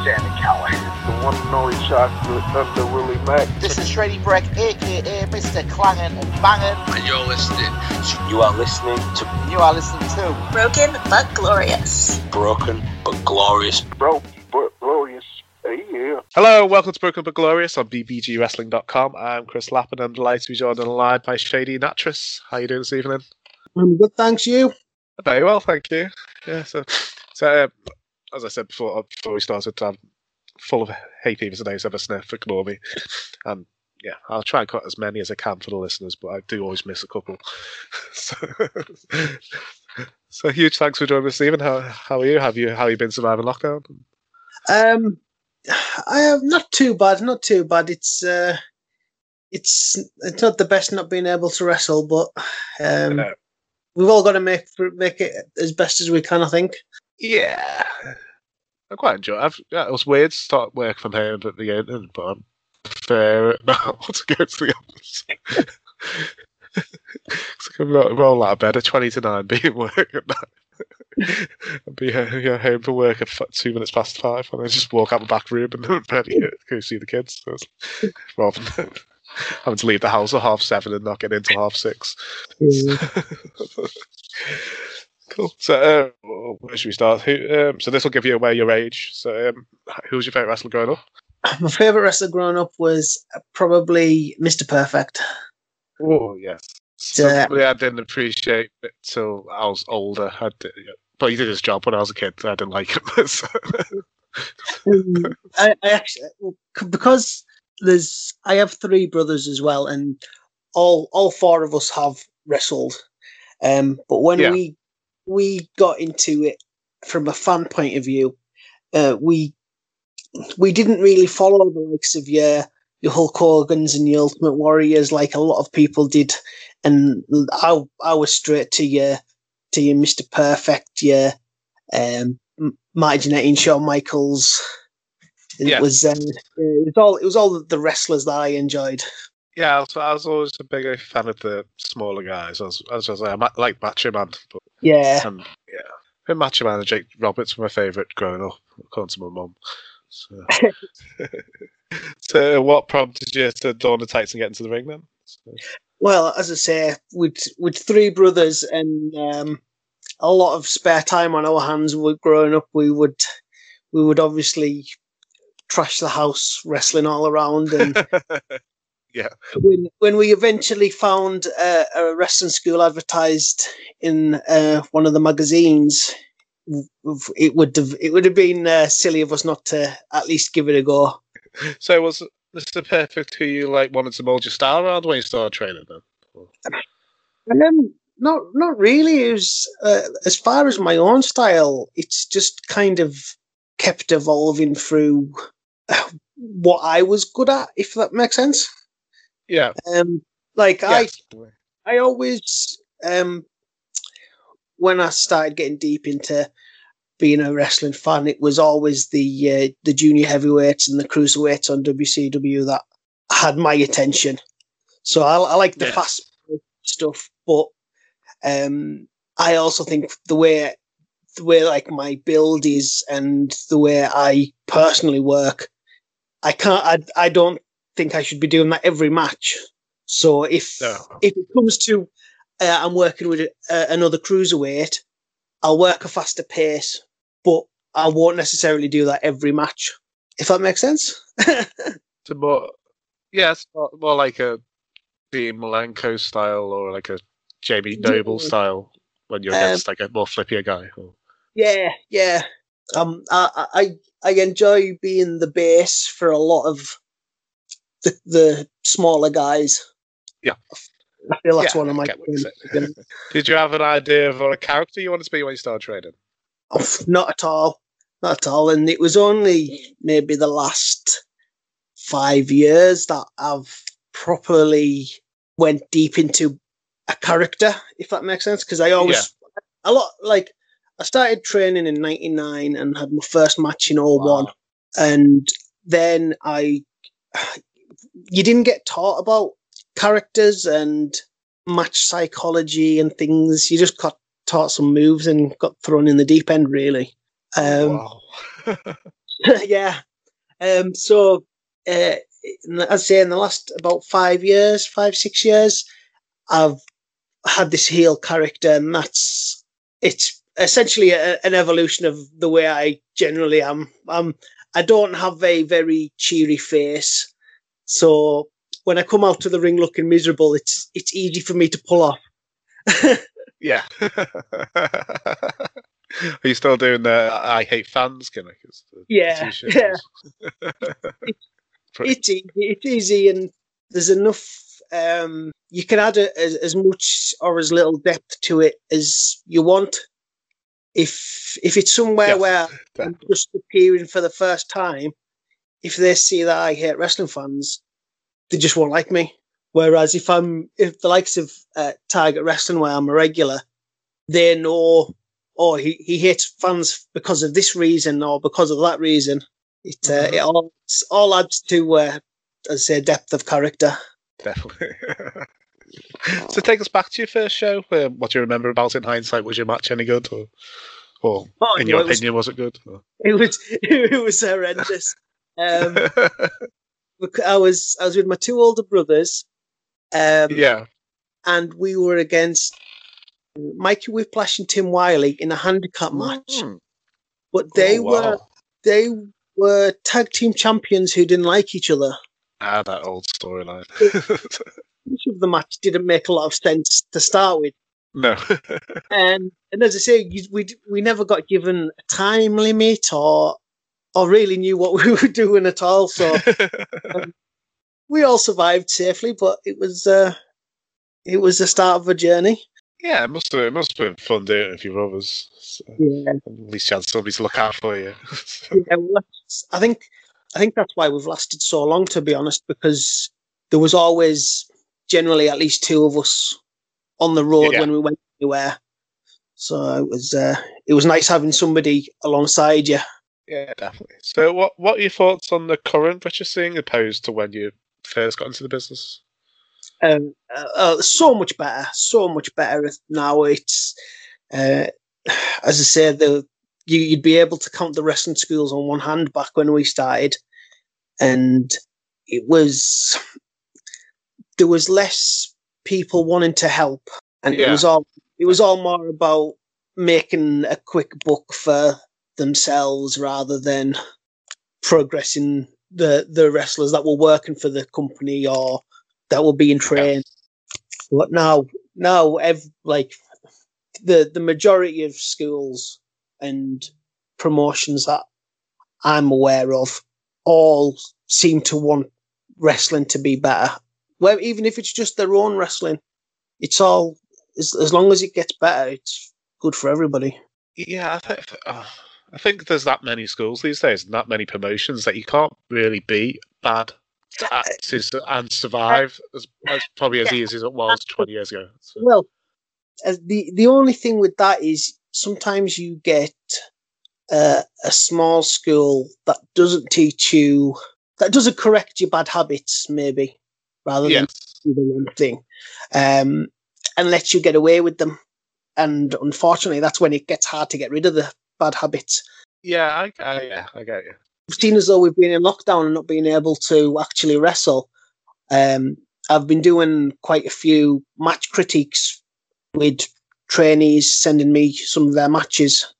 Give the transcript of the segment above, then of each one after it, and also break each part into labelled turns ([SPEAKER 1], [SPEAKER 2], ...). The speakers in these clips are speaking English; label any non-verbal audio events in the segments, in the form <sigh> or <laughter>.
[SPEAKER 1] Sami Callihan.
[SPEAKER 2] The one and only chocolate under Willie Mack.
[SPEAKER 3] This is Shreddy Breck, aka Mr. Clangin' and Bangin'.
[SPEAKER 4] And you're listening to
[SPEAKER 5] You are listening to
[SPEAKER 3] You are listening to
[SPEAKER 6] Broken but glorious.
[SPEAKER 5] Broken but Glorious.
[SPEAKER 2] Broken but glorious. Yeah.
[SPEAKER 7] Hello, welcome to Broken but Glorious on bbgwrestling.com. I'm Chris Lappin and delighted to be joined on the line by Shady Natris. How are you doing this evening?
[SPEAKER 8] I'm good, thanks you.
[SPEAKER 7] Very well, thank you. Yeah, so, so uh, as I said before, before we started, I'm full of hay fever today, so have a sniff, ignore me. And yeah, I'll try and cut as many as I can for the listeners, but I do always miss a couple. <laughs> so, so huge thanks for joining us, Stephen. How, how are you? Have you how you been surviving lockdown?
[SPEAKER 8] Um, I am not too bad, not too bad. It's uh, it's it's not the best not being able to wrestle, but um, we've all got to make make it as best as we can. I think.
[SPEAKER 7] Yeah, I quite enjoy. It. I've, yeah, it was weird to start work from home at the beginning, but I'm fair <laughs> now to go to the office. <laughs> I can roll, roll out of bed at twenty to nine, be at work at and <laughs> be uh, home for work at f- two minutes past five, and then just walk out the back room and ready go see the kids. So rather than having to leave the house at half seven and not get into half six. Cool. So, uh, where should we start? Who? Um, so this will give you away your age. So, um, who was your favorite wrestler growing up?
[SPEAKER 8] My favorite wrestler growing up was probably Mr. Perfect.
[SPEAKER 7] Oh yes.
[SPEAKER 8] Yeah.
[SPEAKER 7] Somebody I didn't appreciate it till I was older. I did, but he did his job when I was a kid. So I didn't like him. <laughs> So-
[SPEAKER 8] Um, <laughs> I, I actually because there's I have three brothers as well, and all all four of us have wrestled. Um, but when
[SPEAKER 7] Yeah.
[SPEAKER 8] we we got into it from a fan point of view, uh, we we didn't really follow the likes of your your Hulk Hogan's and your Ultimate Warriors like a lot of people did, and I I was straight to your to your Mister Perfect, your um, Marty Jannetty and Shawn Michaels. It
[SPEAKER 7] Yeah.
[SPEAKER 8] was uh, it was all it was all the wrestlers that I enjoyed.
[SPEAKER 7] Yeah, I was, I was always a bigger fan of the smaller guys. As as I say, I like Macho Man, but
[SPEAKER 8] Yeah,
[SPEAKER 7] um, yeah, think Macho Man and Jake Roberts were my favourite growing up, according to my mum. So, <laughs> so what prompted you to don the tights and get into the ring then? So-
[SPEAKER 8] well, as I say, with with three brothers and um, a lot of spare time on our hands, we growing up, we would we would obviously trash the house, wrestling all around, and <laughs>
[SPEAKER 7] yeah,
[SPEAKER 8] when when we eventually found uh, a wrestling school advertised in uh, one of the magazines, it would have it would have been uh, silly of us not to at least give it a go.
[SPEAKER 7] So was Mr. Perfect who you like wanted to mold your style around when you started training then?
[SPEAKER 8] Um, not not really. It was uh, as far as my own style. It's just kind of kept evolving through uh, what I was good at, if that makes sense.
[SPEAKER 7] Yeah.
[SPEAKER 8] Um, like I. I always, um, when I started getting deep into being a wrestling fan, it was always the uh, the junior heavyweights and the cruiserweights on WCW that had my attention. So I, I like the
[SPEAKER 7] Yeah.
[SPEAKER 8] fast stuff, but um, I also think the way the way like my build is and the way I personally work, I can't. I, I don't think I should be doing that every match. So if
[SPEAKER 7] No.
[SPEAKER 8] if it comes to uh, I'm working with uh, another cruiserweight, I'll work a faster pace, but I won't necessarily do that every match. If that makes sense. <laughs>
[SPEAKER 7] So more, yeah, it's more, more like a Dean Malenko style or like a Jamie Noble
[SPEAKER 8] Yeah.
[SPEAKER 7] style when you're
[SPEAKER 8] Um,
[SPEAKER 7] against like a more flippier guy. Or,
[SPEAKER 8] yeah, yeah. Um, I, I I enjoy being the base for a lot of the the smaller guys.
[SPEAKER 7] Yeah.
[SPEAKER 8] I feel that's
[SPEAKER 7] Yeah,
[SPEAKER 8] one of my.
[SPEAKER 7] I get what you're saying. Did you have an idea of what a character you wanted to be when you started training?
[SPEAKER 8] Oh, not at all. Not at all. And it was only maybe the last five years that I've properly went deep into a character, if that makes sense. Because I always a lot like I started training in '99 and had my first match in 01.
[SPEAKER 5] Wow.
[SPEAKER 8] and then I you didn't get taught about characters and match psychology and things. You just got taught some moves and got thrown in the deep end, really. Um,
[SPEAKER 7] wow. <laughs> <laughs>
[SPEAKER 8] yeah. Um, so, uh, I'd say in the last about five years, five six years, I've had this heel character, and that's it's essentially a, an evolution of the way I generally am. Um, I don't have a very cheery face, so when I come out of the ring looking miserable, it's it's easy for me to pull off. <laughs>
[SPEAKER 7] yeah. <laughs> Are you still doing the I hate fans gimmick? Is the- the
[SPEAKER 8] Yeah, yeah. it's easy, it's easy and there's enough um you can add a, as, as much or as little depth to it as you want if if it's somewhere
[SPEAKER 7] Yes,
[SPEAKER 8] where i'm just appearing for the first time if they see that i hate wrestling fans they just won't like me whereas if i'm if the likes of uh, target wrestling where i'm a regular they know oh he, he hates fans because of this reason or because of that reason it uh, it all it's all adds to uh, as I say depth of character.
[SPEAKER 7] Definitely. <laughs> so take us back to your first show. Um, what do you remember about it in hindsight? Was your match any good, or, or
[SPEAKER 8] Oh,
[SPEAKER 7] in your
[SPEAKER 8] was-
[SPEAKER 7] opinion, was it good? Or-
[SPEAKER 8] It was <laughs> it was horrendous. Um, <laughs> I was I was with my two older brothers, um,
[SPEAKER 7] yeah.
[SPEAKER 8] and we were against Mikey Whiplash and Tim Wiley in a handicap match.
[SPEAKER 7] Mm.
[SPEAKER 8] But they
[SPEAKER 7] Oh,
[SPEAKER 8] were they were tag team champions who didn't like each other.
[SPEAKER 7] Ah, that old storyline. <laughs>
[SPEAKER 8] Each of the match didn't make a lot of sense to start with.
[SPEAKER 7] no.
[SPEAKER 8] and and as I say, we we never got given a time limit or or really knew what <laughs> we were doing at all. So <laughs> we all survived safely, but it was uh, it was the start of a journey.
[SPEAKER 7] yeah, it must have it must have been fun doing it with your brothers. So
[SPEAKER 8] Yeah,
[SPEAKER 7] at least you had somebody to look out for you. <laughs>
[SPEAKER 8] yeah well, I think I think that's why we've lasted so long, to be honest, because there was always generally at least two of us on the road
[SPEAKER 7] Yeah.
[SPEAKER 8] when we went anywhere. So it was uh, it was nice having somebody alongside you.
[SPEAKER 7] Yeah, definitely. So, what what are your thoughts on the current British scene opposed to when you first got into the business?
[SPEAKER 8] um, uh, uh, so much better, so much better now. It's uh, <sighs> as I said, the you, you'd be able to count the wrestling schools on one hand back when we started, and it was there was less people wanting to help, and it was all it was all more about making a quick buck for themselves rather than progressing the the wrestlers that were working for the company or that were being trained. But now, now, ev- like the the majority of schools and promotions that I'm aware of, all seem to want wrestling to be better. Well, even if it's just their own wrestling, it's all as, as long as it gets better, it's good for everybody.
[SPEAKER 7] Yeah, I think uh, I think there's that many schools these days and that many promotions that you can't really be bad at and survive as, as probably as easy as it was 20 years ago. So,
[SPEAKER 8] Well, as the the only thing with that is sometimes you get uh, a small school that doesn't teach you that doesn't correct your bad habits, maybe rather than
[SPEAKER 7] yes.
[SPEAKER 8] do the one thing, um, and lets you get away with them. And unfortunately, that's when it gets hard to get rid of the bad habits.
[SPEAKER 7] Yeah, I, I, yeah, I get you.
[SPEAKER 8] We've seen as though we've been in lockdown and not being able to actually wrestle. Um, I've been doing quite a few match critiques with trainees sending me some of their matches,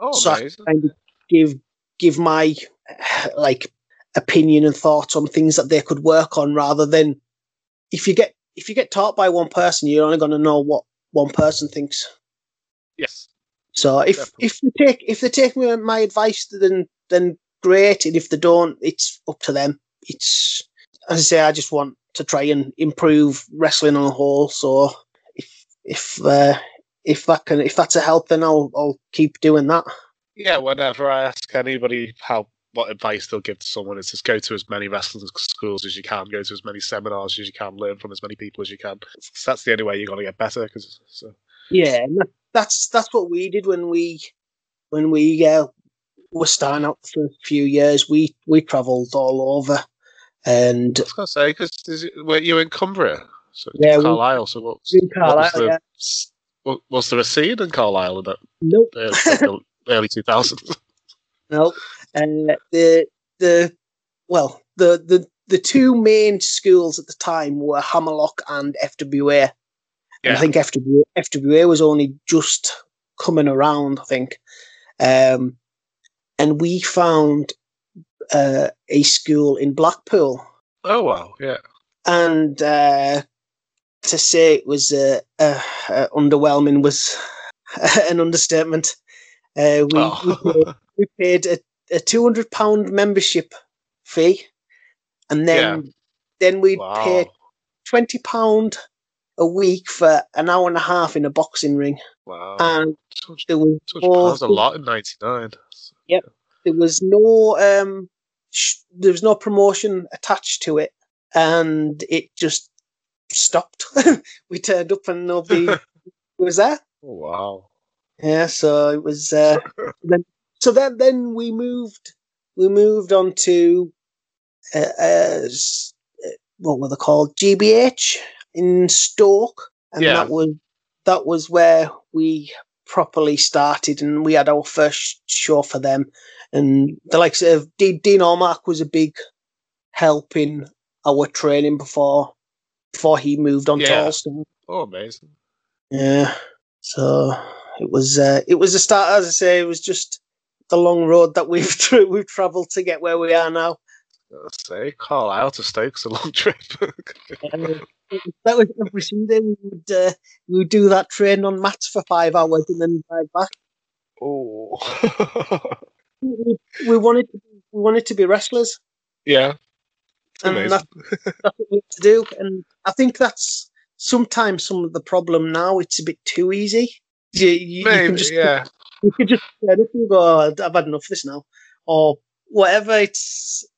[SPEAKER 7] Oh,
[SPEAKER 8] so I
[SPEAKER 7] amazing.
[SPEAKER 8] kind of give give my <sighs> like opinion and thoughts on things that they could work on, rather than if you get if you get taught by one person, you're only going to know what one person thinks.
[SPEAKER 7] Yes.
[SPEAKER 8] So if
[SPEAKER 7] Definitely.
[SPEAKER 8] if they take if they take my, my advice, then then great, and if they don't, it's up to them. It's as I say, I just want to try and improve wrestling on a whole. So if if uh, if that can if that's a help, then I'll I'll keep doing that.
[SPEAKER 7] Yeah, whenever I ask anybody how what advice they'll give to someone, it's just go to as many wrestling schools as you can, go to as many seminars as you can, learn from as many people as you can. So that's the only way you're going to get better. Cause, so,
[SPEAKER 8] Yeah, that's that's what we did when we when we uh, were starting out for a few years. We we travelled all over, and
[SPEAKER 7] I was gonna say because were you in Cumbria? So
[SPEAKER 8] Yeah, we-
[SPEAKER 7] Carlisle. So what, was-
[SPEAKER 8] in
[SPEAKER 7] what was the
[SPEAKER 8] yeah.
[SPEAKER 7] wa- was there a scene in Carlisle in the
[SPEAKER 8] Nope,
[SPEAKER 7] early, the early 2000s?
[SPEAKER 8] no. And the the well, the the the two main schools at the time were Hammerlock and FWA. And I think FWA, FWA was only just coming around. I think, um, and we found uh, a school in Blackpool,
[SPEAKER 7] Oh wow, yeah.
[SPEAKER 8] and uh, to say it was uh, uh, uh, underwhelming was <laughs> an understatement. Uh, we, we paid,
[SPEAKER 7] Oh.
[SPEAKER 8] we paid a, a two hundred pound membership fee, and then then we
[SPEAKER 7] wow.
[SPEAKER 8] paid twenty pound a week for an hour and a half in a boxing ring,
[SPEAKER 7] Wow.
[SPEAKER 8] and
[SPEAKER 7] hundred-
[SPEAKER 8] there was
[SPEAKER 7] pounds a lot in '99. Yep.
[SPEAKER 8] there was no um sh- there was no promotion attached to it, and it just stopped. <laughs> we turned up and nobody <laughs> was there.
[SPEAKER 7] Oh, wow.
[SPEAKER 8] Yeah, so it was. Uh, <laughs> then, so then, then we moved. We moved on to uh, uh, uh, what were they called? GBH in Stoke, and
[SPEAKER 7] Yeah.
[SPEAKER 8] that was that was where we properly started, and we had our first show for them. And the likes of D- Dean Allmark was a big help in our training before before he moved on to
[SPEAKER 7] Yeah.
[SPEAKER 8] Alston.
[SPEAKER 7] Oh, amazing.
[SPEAKER 8] Yeah. So it was uh, it was a start. As I say, it was just the long road that we've <laughs> tra- we've travelled to get where we are now.
[SPEAKER 7] Let's say Carlisle to Stoke's a long <laughs> trip.
[SPEAKER 8] Um, that was every Sunday. We would uh, we would do that train on mats for five hours and then drive back.
[SPEAKER 7] oh. <laughs>
[SPEAKER 8] We, we wanted to be, we wanted to be wrestlers,
[SPEAKER 7] yeah. It's
[SPEAKER 8] and
[SPEAKER 7] amazing.
[SPEAKER 8] that's, that's what we had to do. And I think that's sometimes some of the problem now. It's a bit too easy. You, you, you
[SPEAKER 7] Maybe,
[SPEAKER 8] can just
[SPEAKER 7] yeah.
[SPEAKER 8] you could just turn up and go, "Oh, I've had enough of this now, or whatever. It's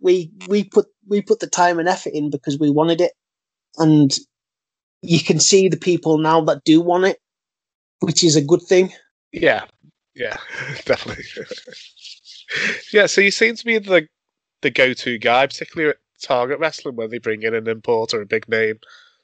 [SPEAKER 8] we we put we put the time and effort in because we wanted it, and you can see the people now that do want it, which is a good thing.
[SPEAKER 7] Yeah, yeah, <laughs> definitely. yeah, so you seem to be the the go-to guy, particularly at Target Wrestling, when they bring in an importer, a big name.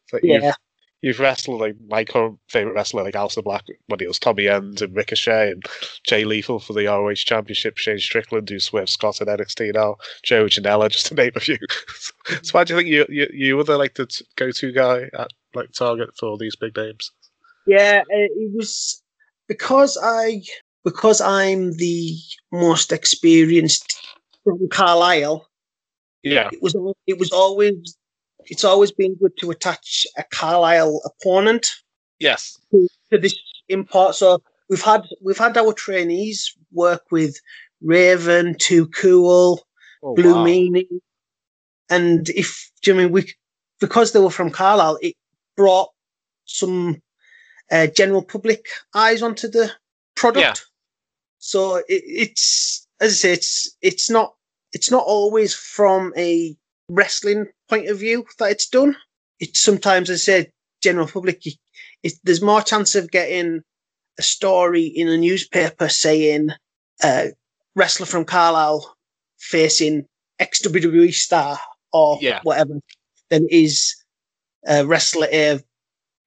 [SPEAKER 7] So
[SPEAKER 8] Yeah,
[SPEAKER 7] you've, you've wrestled like my current favorite wrestler, like Aleister Black, when it was Tommy End and Ricochet, and Jay Lethal for the ROH Championship, Shane Strickland, who Swerve Scott at NXT now, Joe Janela, just to name a few. <laughs> so why do you think you you, you were the like the t- go-to guy at like Target for these big names?
[SPEAKER 8] yeah. uh, It was because I because I'm the most experienced from Carlisle.
[SPEAKER 7] Yeah,
[SPEAKER 8] It was it was always it's always been good to attach a Carlisle opponent
[SPEAKER 7] yes,
[SPEAKER 8] to this import. So we've had we've had our trainees work with Raven, Too Cool,
[SPEAKER 7] oh,
[SPEAKER 8] Blue
[SPEAKER 7] wow.
[SPEAKER 8] Meanie, and if do you know I mean we because they were from Carlisle, it brought some uh, general public eyes onto the product.
[SPEAKER 7] Yeah.
[SPEAKER 8] So it, it's as I say, it's it's not it's not always from a wrestling point of view that it's done. It's sometimes, as I say, general public. It, there's more chance of getting a story in a newspaper saying uh, wrestler from Carlisle facing ex WWE star or
[SPEAKER 7] Yeah.
[SPEAKER 8] whatever than it is uh, wrestler A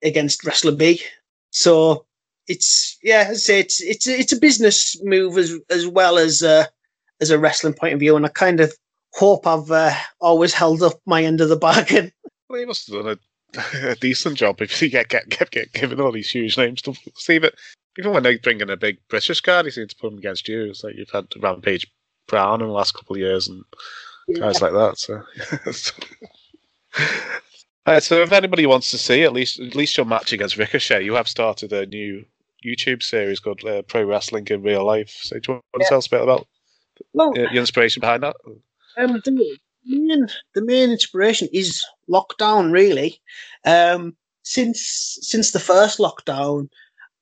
[SPEAKER 8] against wrestler B. So it's yeah, as I say, it's it's it's a business move as as well as uh, as a wrestling point of view, and I kind of hope I've uh, always held up my end of the bargain. <laughs>
[SPEAKER 7] Well, he must have done a, <laughs> a decent job if you get, get, get, get given all these huge names to see that. Even when they bring in a big British guy, he seems to put him against you. It's like you've had Rampage Brown in the last couple of years and guys like that. So, <laughs> Uh, so if anybody wants to see at least at least your match against Ricochet, you have started a new YouTube series called uh, Pro Wrestling in Real Life. So do you want to
[SPEAKER 8] Yeah.
[SPEAKER 7] tell us a bit about uh, the inspiration behind that?
[SPEAKER 8] Um, the main the main inspiration is lockdown. Really, um, since since the first lockdown,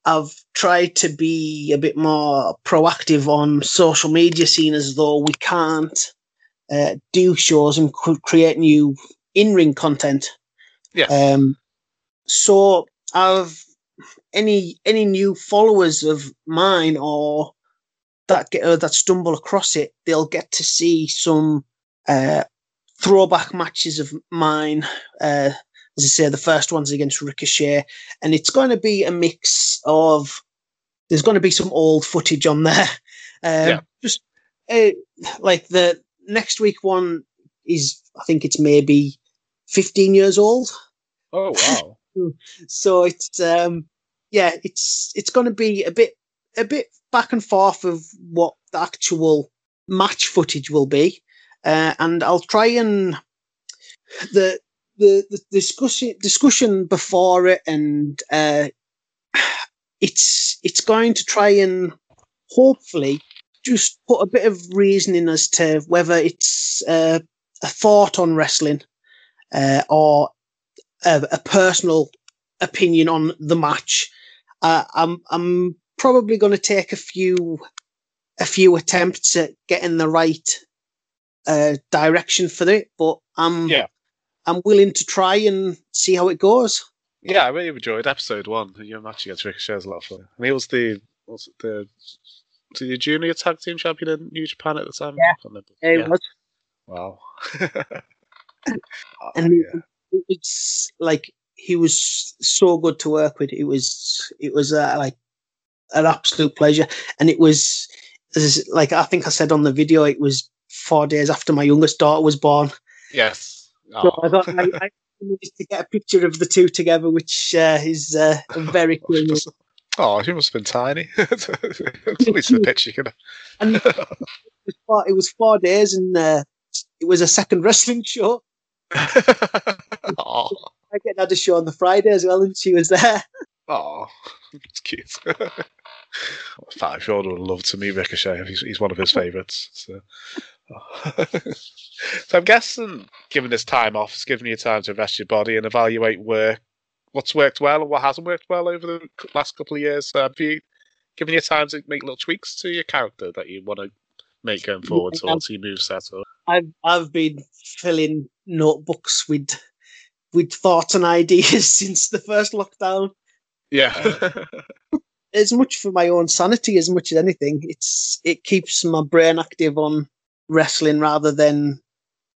[SPEAKER 8] I've tried to be a bit more proactive on social media, seeing as though we can't uh, do shows and create new in ring content.
[SPEAKER 7] Yes.
[SPEAKER 8] Um, so I've any any new followers of mine or that get uh, that stumble across it, they'll get to see some uh, throwback matches of mine. Uh, as I say, the first one's against Ricochet, and it's going to be a mix of. There's going to be some old footage on there. <laughs> Um,
[SPEAKER 7] Yeah.
[SPEAKER 8] Just uh, like the next week one is, I think it's maybe 15 years old.
[SPEAKER 9] Oh wow. <laughs>
[SPEAKER 8] So it's um yeah, it's it's going to be a bit a bit back and forth of what the actual match footage will be, uh, and I'll try and the the the discussion discussion before it, and uh, <sighs> it's it's going to try and hopefully just put a bit of reasoning as to whether it's uh, a thought on wrestling uh, or a, a personal opinion on the match. Uh, I'm I'm probably going to take a few a few attempts at getting the right uh, direction for it, but I'm
[SPEAKER 7] Yeah.
[SPEAKER 8] I'm willing to try and see how it goes.
[SPEAKER 7] Yeah, I really enjoyed episode one. Your match against Ricochet was a lot of fun. And he was the was it the the junior tag team champion in New Japan at the time.
[SPEAKER 8] Yeah.
[SPEAKER 7] I can't.
[SPEAKER 8] It
[SPEAKER 7] Yeah.
[SPEAKER 8] was,
[SPEAKER 7] Wow. Oh, <laughs>
[SPEAKER 8] and
[SPEAKER 7] yeah.
[SPEAKER 8] it- it's like he was so good to work with. It was it was uh, like an absolute pleasure, and it was as- like I think I said on the video. It was four days after my youngest daughter was born.
[SPEAKER 7] Yes.
[SPEAKER 8] So
[SPEAKER 7] Oh.
[SPEAKER 8] I thought I, I managed to get a picture of the two together, which uh, is uh, very cool. <laughs>
[SPEAKER 7] Oh, she must have been tiny. <laughs> At least the picture, you know.
[SPEAKER 8] And it was four, it was four days, and uh, it was a second wrestling show. <laughs>
[SPEAKER 7] oh,
[SPEAKER 8] I get another show on the Friday as well, and she was there.
[SPEAKER 7] oh, it's cute. Year old would love to meet Ricochet. He's, he's one of his favourites. So. <laughs> so I'm guessing, given this time off, it's given you time to rest your body and evaluate work, what's worked well and what hasn't worked well over the last couple of years. So have you given you time to make little tweaks to your character that you want to make going forward
[SPEAKER 8] Yeah.
[SPEAKER 7] towards your moveset? Or...
[SPEAKER 8] I've I've been filling notebooks with with thoughts and <laughs> ideas since the first lockdown.
[SPEAKER 7] Yeah.
[SPEAKER 8] Uh, <laughs> As much for my own sanity as much as anything. It's it keeps my brain active on wrestling rather than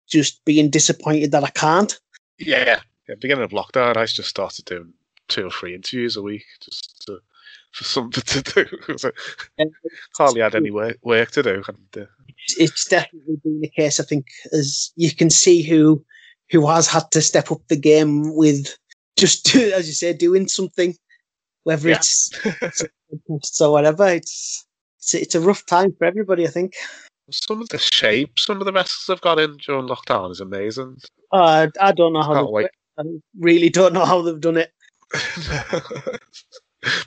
[SPEAKER 8] just being disappointed that I can't.
[SPEAKER 7] Yeah. Yeah, beginning of lockdown, I just started doing two or three interviews a week just to, for something to do. <laughs> so
[SPEAKER 8] And
[SPEAKER 7] hardly had any work, work to do. And, uh,
[SPEAKER 8] it's- it's definitely been the case. I think as you can see who who has had to step up the game with just <laughs> as you say doing something, whether
[SPEAKER 7] Yeah.
[SPEAKER 8] it's <laughs> so whatever. It's it's a, it's a rough time for everybody. I think.
[SPEAKER 7] some of the shape some of the wrestlers have got in during lockdown is amazing.
[SPEAKER 8] Uh, I don't know how. They've
[SPEAKER 7] wait.
[SPEAKER 8] done it. I really don't know how they've done it. <laughs>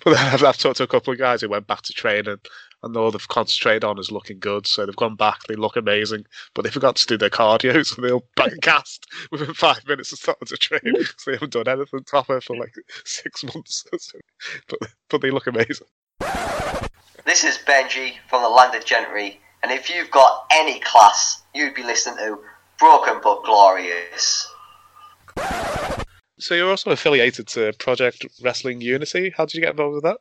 [SPEAKER 7] but I've, I've talked to a couple of guys who went back to training and all they've concentrated on is looking good. So they've gone back, they look amazing, but they forgot to do their cardio, <laughs> so they'll bang <laughs> cast within five minutes of starting to train. So they haven't done anything proper for like six months. <laughs> but, but they look amazing.
[SPEAKER 10] This is Benji from the Landed Gentry, and if you've got any class, you'd be listening to Broken But Glorious.
[SPEAKER 7] So you're also affiliated to Project Wrestling Unity. How did you get involved with that?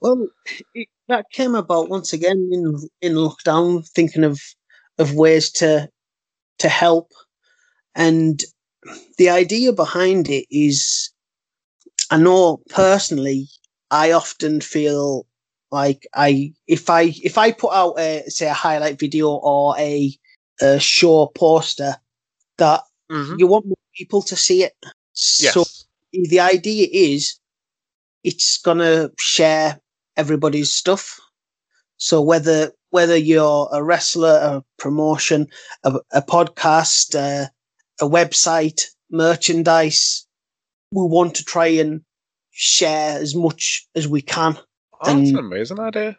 [SPEAKER 8] Well, it, that came about once again in in lockdown, thinking of of ways to to help, and the idea behind it is, I know personally, I often feel like I if I if I put out a say a highlight video or a, a show poster that
[SPEAKER 7] Mm-hmm.
[SPEAKER 8] you want more people to see it.
[SPEAKER 7] Yes.
[SPEAKER 8] So the idea is it's gonna share everybody's stuff. So whether whether you're a wrestler, a promotion, a, a podcast, uh, a website, merchandise, we want to try and share as much as we can.
[SPEAKER 7] Oh, that's an amazing idea.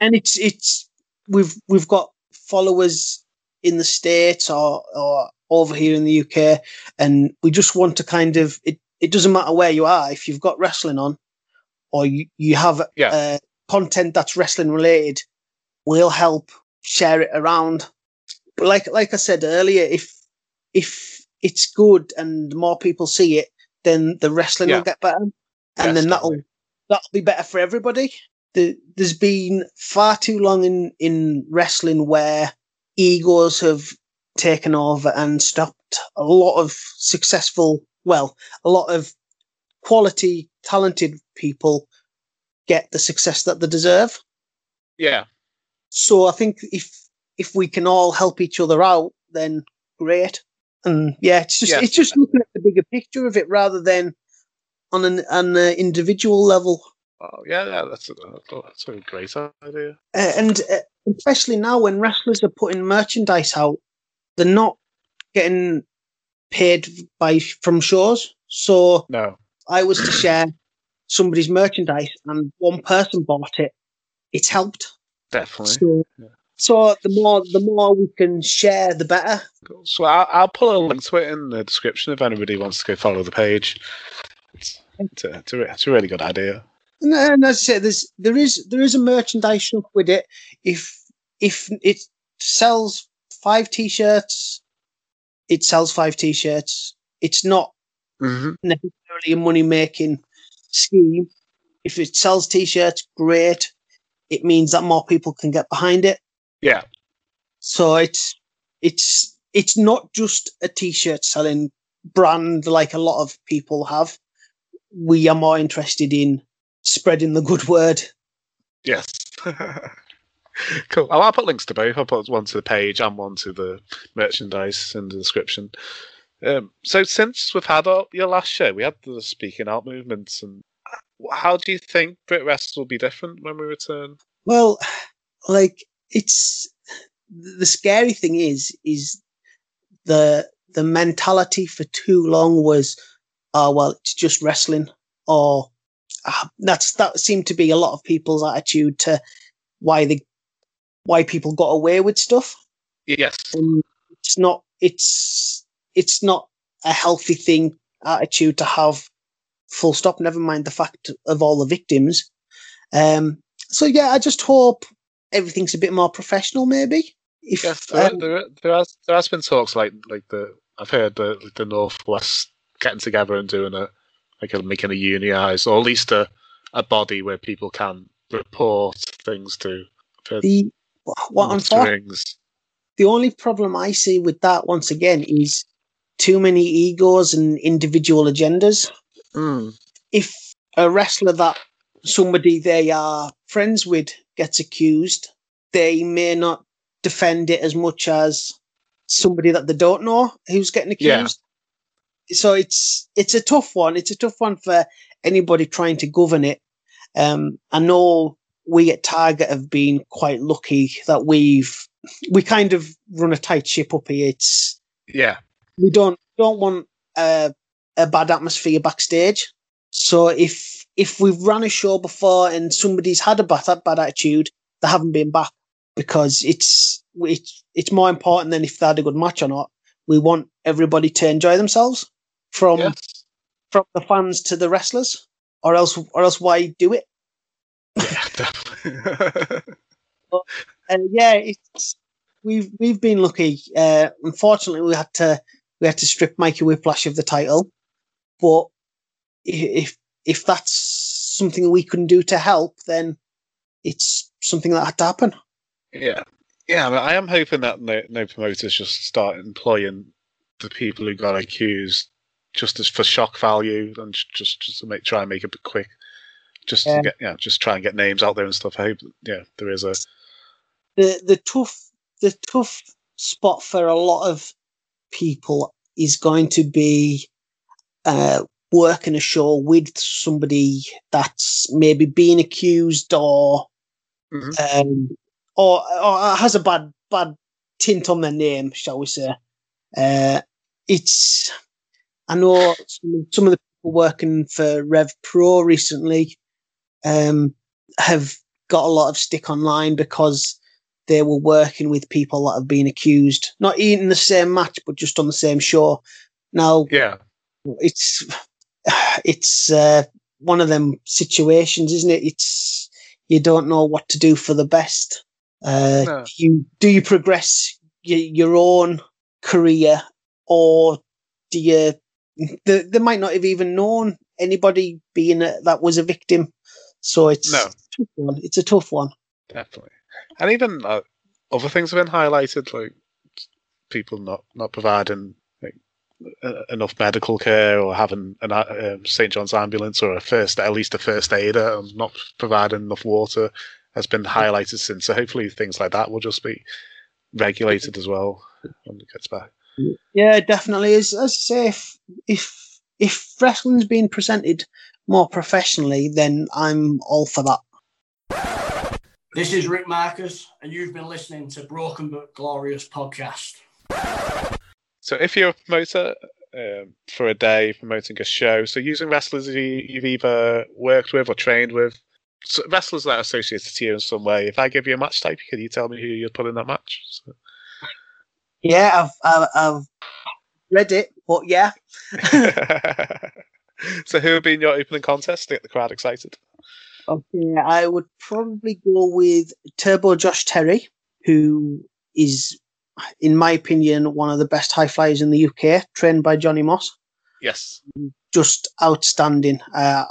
[SPEAKER 8] And it's it's we've we've got followers in the states or or over here in the UK, and we just want to kind of it. It doesn't matter where you are if you've got wrestling on, or you you have
[SPEAKER 7] Yeah.
[SPEAKER 8] uh, content that's wrestling related. We'll help share it around. But like like I said earlier, if if it's good and more people see it, then the wrestling
[SPEAKER 7] Yeah.
[SPEAKER 8] will get better, and
[SPEAKER 7] Yes,
[SPEAKER 8] then that'll
[SPEAKER 7] definitely.
[SPEAKER 8] that'll be better for everybody. The, there's been far too long in, in wrestling where egos have taken over and stopped a lot of successful, well, a lot of quality, talented people get the success that they deserve.
[SPEAKER 7] Yeah.
[SPEAKER 8] So I think if if we can all help each other out, then great. And yeah, it's just it's just looking at the bigger picture of it rather than on an an uh, individual level.
[SPEAKER 7] Oh, yeah, yeah, that's a, that's a great idea.
[SPEAKER 8] Uh, and uh, especially now when wrestlers are putting merchandise out, they're not getting paid by from shows. So
[SPEAKER 7] No.
[SPEAKER 8] I was to share somebody's merchandise and one person bought it, it's helped.
[SPEAKER 7] Definitely.
[SPEAKER 8] So, so the more the more we can share, the better.
[SPEAKER 7] So I'll, I'll put a link to it in the description if anybody wants to go follow the page. It's, it's, a, it's, a, it's a really good idea.
[SPEAKER 8] And, and as I say, there's there is there is a merchandise shop with it. If if it sells five t-shirts, it sells five t-shirts. It's not
[SPEAKER 7] Mm-hmm.
[SPEAKER 8] necessarily a money making scheme. If it sells t-shirts, great. It means that more people can get behind it.
[SPEAKER 7] Yeah.
[SPEAKER 8] So it's it's it's not just a t-shirt selling brand like a lot of people have. We are more interested in spreading the good word.
[SPEAKER 7] Yes. <laughs> <laughs> cool. Well, I'll put links to both. I'll put one to the page and one to the merchandise in the description. Um, so since we've had our, your last show, we had the speaking out movements, and how do you think BritWres will be different when we return?
[SPEAKER 8] Well, like it's the scary thing is is the the mentality for too long was, oh well, it's just wrestling, or uh, that's that seemed to be a lot of people's attitude to why they why people got away with stuff.
[SPEAKER 7] Yes.
[SPEAKER 8] And it's not it's it's not a healthy thing attitude to have. Full stop. Never mind the fact of all the victims. Um, so yeah, I just hope everything's a bit more professional. Maybe if
[SPEAKER 7] Yes, there,
[SPEAKER 8] um,
[SPEAKER 7] there, there has there has been talks like like the I've heard the like the Northwest getting together and doing a like a, making a unionized or at least a, a body where people can report things to.
[SPEAKER 8] The what unfortunately, the only problem I see with that once again is too many egos and individual agendas.
[SPEAKER 7] Mm.
[SPEAKER 8] If a wrestler that somebody they are friends with gets accused, they may not defend it as much as somebody that they don't know who's getting
[SPEAKER 7] Yeah.
[SPEAKER 8] accused. So it's it's a tough one. It's a tough one for anybody trying to govern it. Um, I know we at Target have been quite lucky that we've we kind of run a tight ship up here. It's
[SPEAKER 7] Yeah.
[SPEAKER 8] we don't don't want a, a bad atmosphere backstage. So if if we've run a show before and somebody's had a bad, bad attitude, they haven't been back because it's it's it's more important than if they had a good match or not. We want everybody to enjoy themselves from
[SPEAKER 7] Yes.
[SPEAKER 8] from the fans to the wrestlers, or else or else why do it?
[SPEAKER 7] Yeah, <laughs> definitely. <laughs>
[SPEAKER 8] And yeah, it's we've we've been lucky. Uh, unfortunately, we had to we had to strip Mikey Whiplash of the title, but if if that's something we couldn't do to help, then it's something that had to happen.
[SPEAKER 7] yeah. Yeah, I, mean, I am hoping that no, no promoters just start employing the people who got accused just as for shock value and just just to make try and make it quick. Just
[SPEAKER 8] Yeah.
[SPEAKER 7] to get yeah, just try and get names out there and stuff. I hope yeah, there is a
[SPEAKER 8] the the tough the tough spot for a lot of people is going to be uh, working a show with somebody that's maybe being accused or
[SPEAKER 7] Mhm.
[SPEAKER 8] um, or or has a bad bad tint on their name, shall we say? Uh, it's I know some, some of the people working for Rev Pro recently um, have got a lot of stick online because they were working with people that have been accused, not in the same match, but just on the same show. Now,
[SPEAKER 7] yeah.
[SPEAKER 8] it's it's uh, one of them situations, isn't it? It's you don't know what to do for the best. Uh,
[SPEAKER 7] No.
[SPEAKER 8] You do you progress your, your own career, or do you? They, they might not have even known anybody being a, that was a victim. So it's
[SPEAKER 7] No.
[SPEAKER 8] a tough one. It's a tough one.
[SPEAKER 7] Definitely. And even uh, other things have been highlighted, like people not not providing like, uh, enough medical care or having an uh, um, St John's ambulance or a first, at least a first aider, and not providing enough water has been highlighted since. So hopefully things like that will just be regulated as well when it gets back.
[SPEAKER 8] Yeah, definitely. As, as I say, if, if if wrestling's being presented more professionally, then I'm all for that.
[SPEAKER 11] This is Rick Marcus, and you've been listening to Broken But Glorious podcast.
[SPEAKER 7] So if you're a promoter um, for a day promoting a show, so using wrestlers you, you've either worked with or trained with, so wrestlers that are associated to you in some way. If I give you a match type, can you tell me who you'd put in that match? So,
[SPEAKER 8] Yeah, I've I've, I've read it, but yeah, <laughs> <laughs> <laughs>
[SPEAKER 7] so who would be in your opening contest to get the crowd excited?
[SPEAKER 8] okay, I would probably go with Turbo Josh Terry, who is, in my opinion, one of the best high flyers in the UK, trained by Johnny Moss.
[SPEAKER 7] Yes.
[SPEAKER 8] just outstanding. Uh,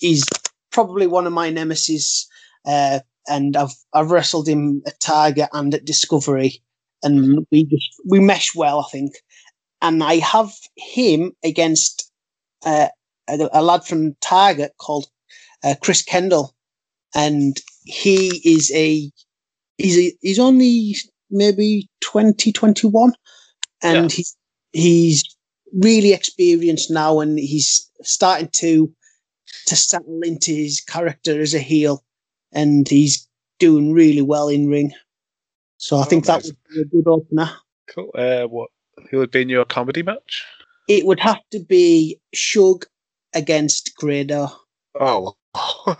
[SPEAKER 8] he's probably one of my nemesis, uh, and I've I've wrestled him at Target and at Discovery, and we just we mesh well, I think. And I have him against uh, a, a lad from Target called uh, Chris Kendall, and he is a he's a, he's only maybe twenty twenty one, and
[SPEAKER 7] Yeah.
[SPEAKER 8] he's he's really experienced now, and he's starting to to settle into his character as a heel, and he's doing really well in ring. So I
[SPEAKER 7] Oh,
[SPEAKER 8] think that would be a good opener.
[SPEAKER 7] Cool. Uh, what? Who would be in your comedy match?
[SPEAKER 8] It would have to be Shug against Grado.
[SPEAKER 7] Oh. <laughs>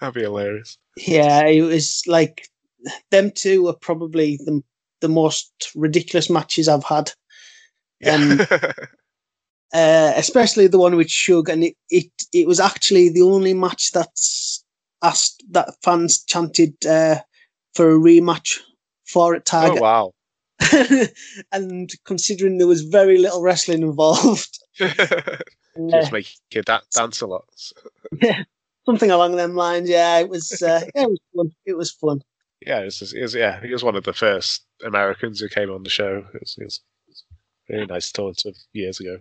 [SPEAKER 7] That'd be hilarious.
[SPEAKER 8] Yeah, it was like them two are probably the the most ridiculous matches I've had. Um, <laughs> uh, especially the one with Shug, and it, it it was actually the only match that's asked that fans chanted uh, for a rematch for at
[SPEAKER 7] oh wow. <laughs>
[SPEAKER 8] and considering there was very little wrestling involved,
[SPEAKER 7] Just make you da- dance a lot.
[SPEAKER 8] yeah, <laughs> something along them lines. Yeah, it was. Uh, yeah, it was fun. It was fun.
[SPEAKER 7] Yeah, it was, just- it was- yeah, he was one of the first Americans who came on the show. It was, it was really nice talk to years ago.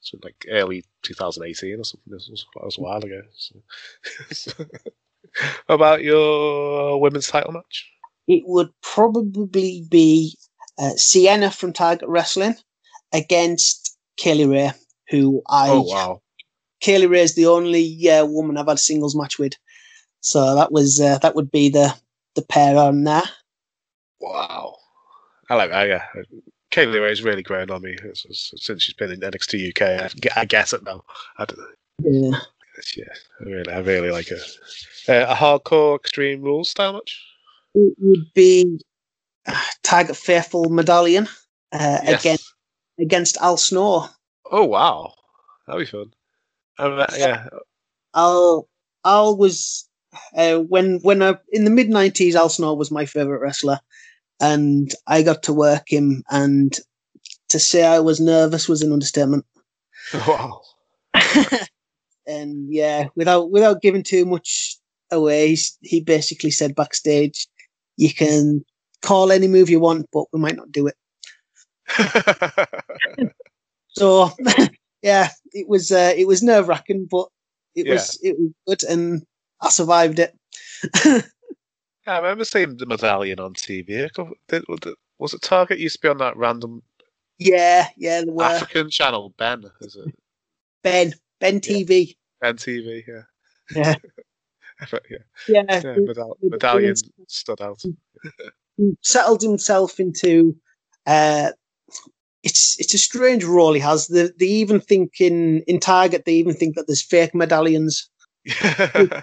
[SPEAKER 7] So like early 2018 or something. This was, that was a while ago. So. <laughs> About your women's title match?
[SPEAKER 8] It would probably be uh, Sienna from Target Wrestling against Kaylee Ray, who I
[SPEAKER 7] Oh wow.
[SPEAKER 8] Kaylee Ray is the only uh, woman I've had a singles match with. So that was uh, that would be the the pair on there.
[SPEAKER 7] Wow. I like that, yeah. Kaylee Ray's really grown on me It's- it's- since she's been in NXT UK. I, get- I guess it now. I don't know.
[SPEAKER 8] Yeah.
[SPEAKER 7] Yeah, I really, I really like her. Uh, a hardcore Extreme Rules style match?
[SPEAKER 8] It would be uh, Target Faithful Medallion uh,
[SPEAKER 7] Yes.
[SPEAKER 8] against against Al Snow.
[SPEAKER 7] Oh wow, that'd be fun. Um, yeah,
[SPEAKER 8] Al Al was uh, when when I, in the mid nineties, Al Snow was my favorite wrestler, and I got to work him. And to say I was nervous was an understatement. <laughs>
[SPEAKER 7] wow. <laughs>
[SPEAKER 8] and yeah, without without giving too much away, he basically said backstage, "You can call any move you want, but we might not do it." <laughs> So <laughs> yeah, it was uh, it was nerve wracking, but it was it was good, and I survived it. <laughs>
[SPEAKER 7] Yeah, I remember seeing the medallion on TV. I can't- did- Was it- Target used to be on that random
[SPEAKER 8] yeah, yeah, there were
[SPEAKER 7] African channel? Ben, is it? <laughs>
[SPEAKER 8] Ben Ben TV.
[SPEAKER 7] Ben TV, yeah.
[SPEAKER 8] Yeah.
[SPEAKER 7] But yeah,
[SPEAKER 8] Yeah,
[SPEAKER 7] yeah medall- medallion stood out.
[SPEAKER 8] he settled himself into uh it's it's a strange role he has. They, they even think in in Target they even think that there's fake medallions, <laughs>
[SPEAKER 7] yeah,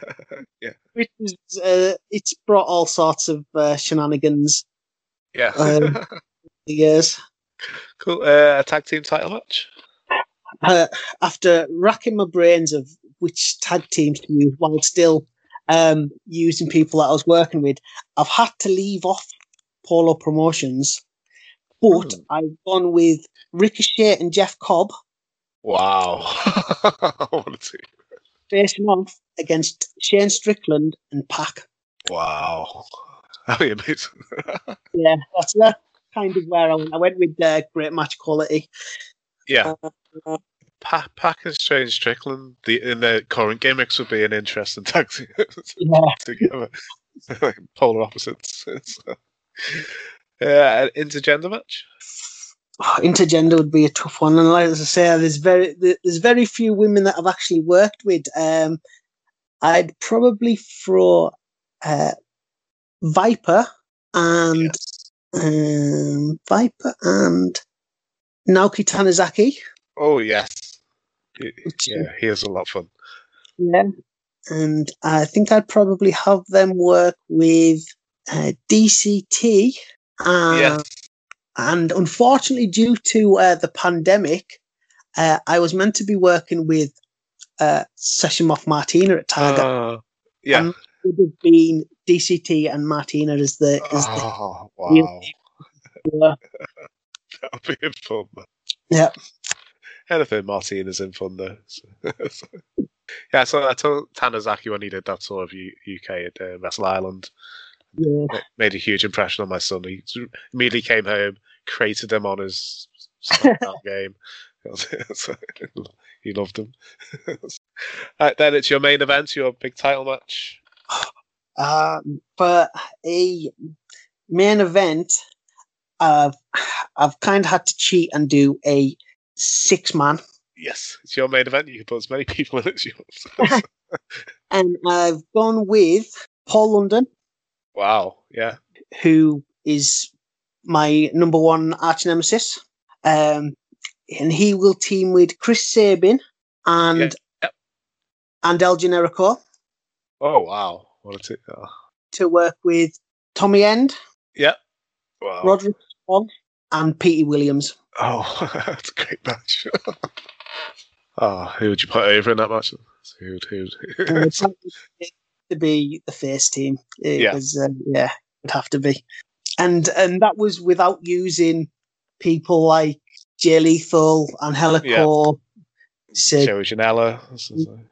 [SPEAKER 7] <laughs>
[SPEAKER 8] which is uh, it's brought all sorts of uh, shenanigans.
[SPEAKER 7] yeah.
[SPEAKER 8] Um, <laughs> the years
[SPEAKER 7] cool. Uh, a tag team title match.
[SPEAKER 8] uh, after racking my brains of which tag teams to use while still um, using people that I was working with, I've had to leave off Polo Promotions, but I've gone with Ricochet and Jeff Cobb.
[SPEAKER 7] Wow. <laughs>
[SPEAKER 8] Facing off against Shane Strickland and Pac.
[SPEAKER 7] Wow. That'd be amazing.
[SPEAKER 8] Yeah, that's uh, kind of where I went. I went with uh, great match quality.
[SPEAKER 7] yeah.
[SPEAKER 8] Uh,
[SPEAKER 7] Pac, Pac and Shane Strickland the, in the current gimmicks would be an interesting <laughs> tag team
[SPEAKER 8] yeah.
[SPEAKER 7] together. <laughs> like polar opposites. An intergender match.
[SPEAKER 8] intergender would be a tough one, and like as I say, there's very there's very few women that I've actually worked with. Um, I'd probably throw uh, Viper and um, Viper and Naoki Tanizaki.
[SPEAKER 7] Oh yes, yeah, he is a lot of fun.
[SPEAKER 8] Yeah, and I think I'd probably have them work with uh, DCT. Uh,
[SPEAKER 7] Yes.
[SPEAKER 8] And unfortunately, due to uh, the pandemic, uh, I was meant to be working with uh, Session Moth Martina at Target.
[SPEAKER 7] Uh, yeah.
[SPEAKER 8] And it would have been DCT and Martina as the as
[SPEAKER 7] oh
[SPEAKER 8] real
[SPEAKER 7] wow.
[SPEAKER 8] Uh, <laughs>
[SPEAKER 7] that'd be fun. Man.
[SPEAKER 8] Yeah.
[SPEAKER 7] Anything Martinez in fun though. <laughs> Yeah, so I told Tanizaki when he did that tour of U- UK at uh, Wrestle Island.
[SPEAKER 8] Yeah.
[SPEAKER 7] It made a huge impression on my son. He immediately came home, created them on his <laughs> game. <laughs> He loved them. <laughs> right, then it's your main event, your big title match. <gasps>
[SPEAKER 8] Um, for a main event, I've I've kind of had to cheat and do a six man,
[SPEAKER 7] Yes, it's your main event. You can put as many people in as you want.
[SPEAKER 8] and I've gone with Paul London,
[SPEAKER 7] wow, yeah.
[SPEAKER 8] who is my number one arch nemesis. Um, and he will team with Chris Sabin and
[SPEAKER 7] Yeah, yep.
[SPEAKER 8] and El Generico
[SPEAKER 7] Oh, wow. What a t- oh.
[SPEAKER 8] to work with Tommy End,
[SPEAKER 7] Yeah. Wow.
[SPEAKER 8] Roderick Swan, and Petey Williams.
[SPEAKER 7] Oh, <laughs> that's a great match. oh, <laughs> who would you put over in that match? Who would, <laughs> who
[SPEAKER 8] Uh,
[SPEAKER 7] would...
[SPEAKER 8] it's likely to be the first team. It
[SPEAKER 7] Yeah.
[SPEAKER 8] was, um, yeah, it'd have to be. And and that was without using people like Jay Lethal, Angelico, Sid,
[SPEAKER 7] Joey Janela.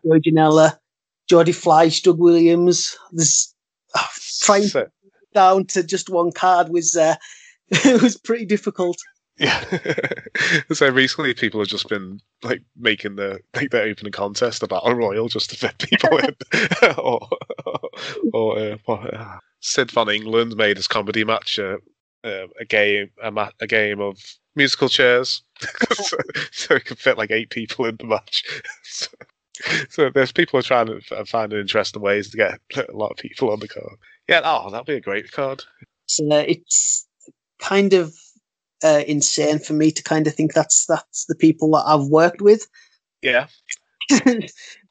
[SPEAKER 8] Joey Janela, Fleisch, Doug Williams. This oh, trying
[SPEAKER 7] So-
[SPEAKER 8] down to just one card was uh, <laughs> it was pretty difficult.
[SPEAKER 7] Yeah. <laughs> so recently, people have just been like making the like their opening contest a battle royal just to fit <laughs> people in. <laughs> or or uh, what, uh, Sid Van England made his comedy match uh, uh, a game a, ma- a game of musical chairs, so, so it could fit like eight people in the match. so, so there's people are trying to find interesting ways to get a lot of people on the card. Yeah, oh, that'd be a great card.
[SPEAKER 8] So it's kind of uh, insane for me to kind of think that's that's the people that I've worked with.
[SPEAKER 7] Yeah. <laughs>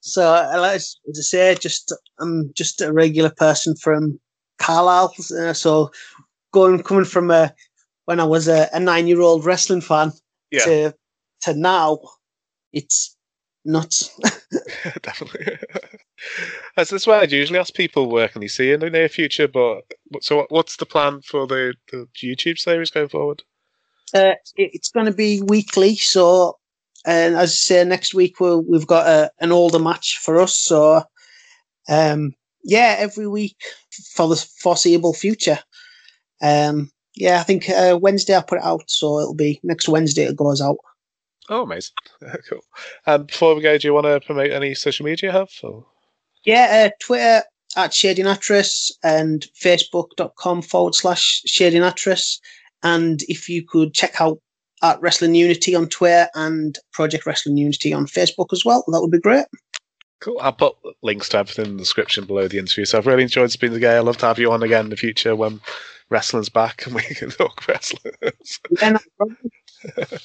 [SPEAKER 8] so as I say, just I'm just a regular person from Carlisle. Uh, so going coming from a when I was a, a nine year old wrestling fan
[SPEAKER 7] Yeah.
[SPEAKER 8] to to now, it's nuts. <laughs> <laughs>
[SPEAKER 7] Definitely. That's this way I'd usually ask people where can they see in the near future, but what- so what's the plan for the, the YouTube series going forward?
[SPEAKER 8] Uh, it, it's going to be weekly. So, and as I say, next week we'll, we've got a, an older match for us. So, um, yeah, every week for the foreseeable future. Um, yeah, I think uh, Wednesday I put it out, so it'll be next Wednesday it goes out.
[SPEAKER 7] Oh, amazing. <laughs> cool. And before we go, do you want to promote any social media you have? Or?
[SPEAKER 8] Yeah, uh, Twitter at Shading Actress and Facebook.com forward slash Shading Actress. And if you could check out at Wrestling Unity on Twitter and Project Wrestling Unity on Facebook as well, that would be great.
[SPEAKER 7] Cool. I'll put links to everything in the description below the interview. So I've really enjoyed speaking to Gay. I'd love to have you on again in the future when wrestling's back and we <laughs> can talk wrestling.
[SPEAKER 8] Yeah, no. <laughs>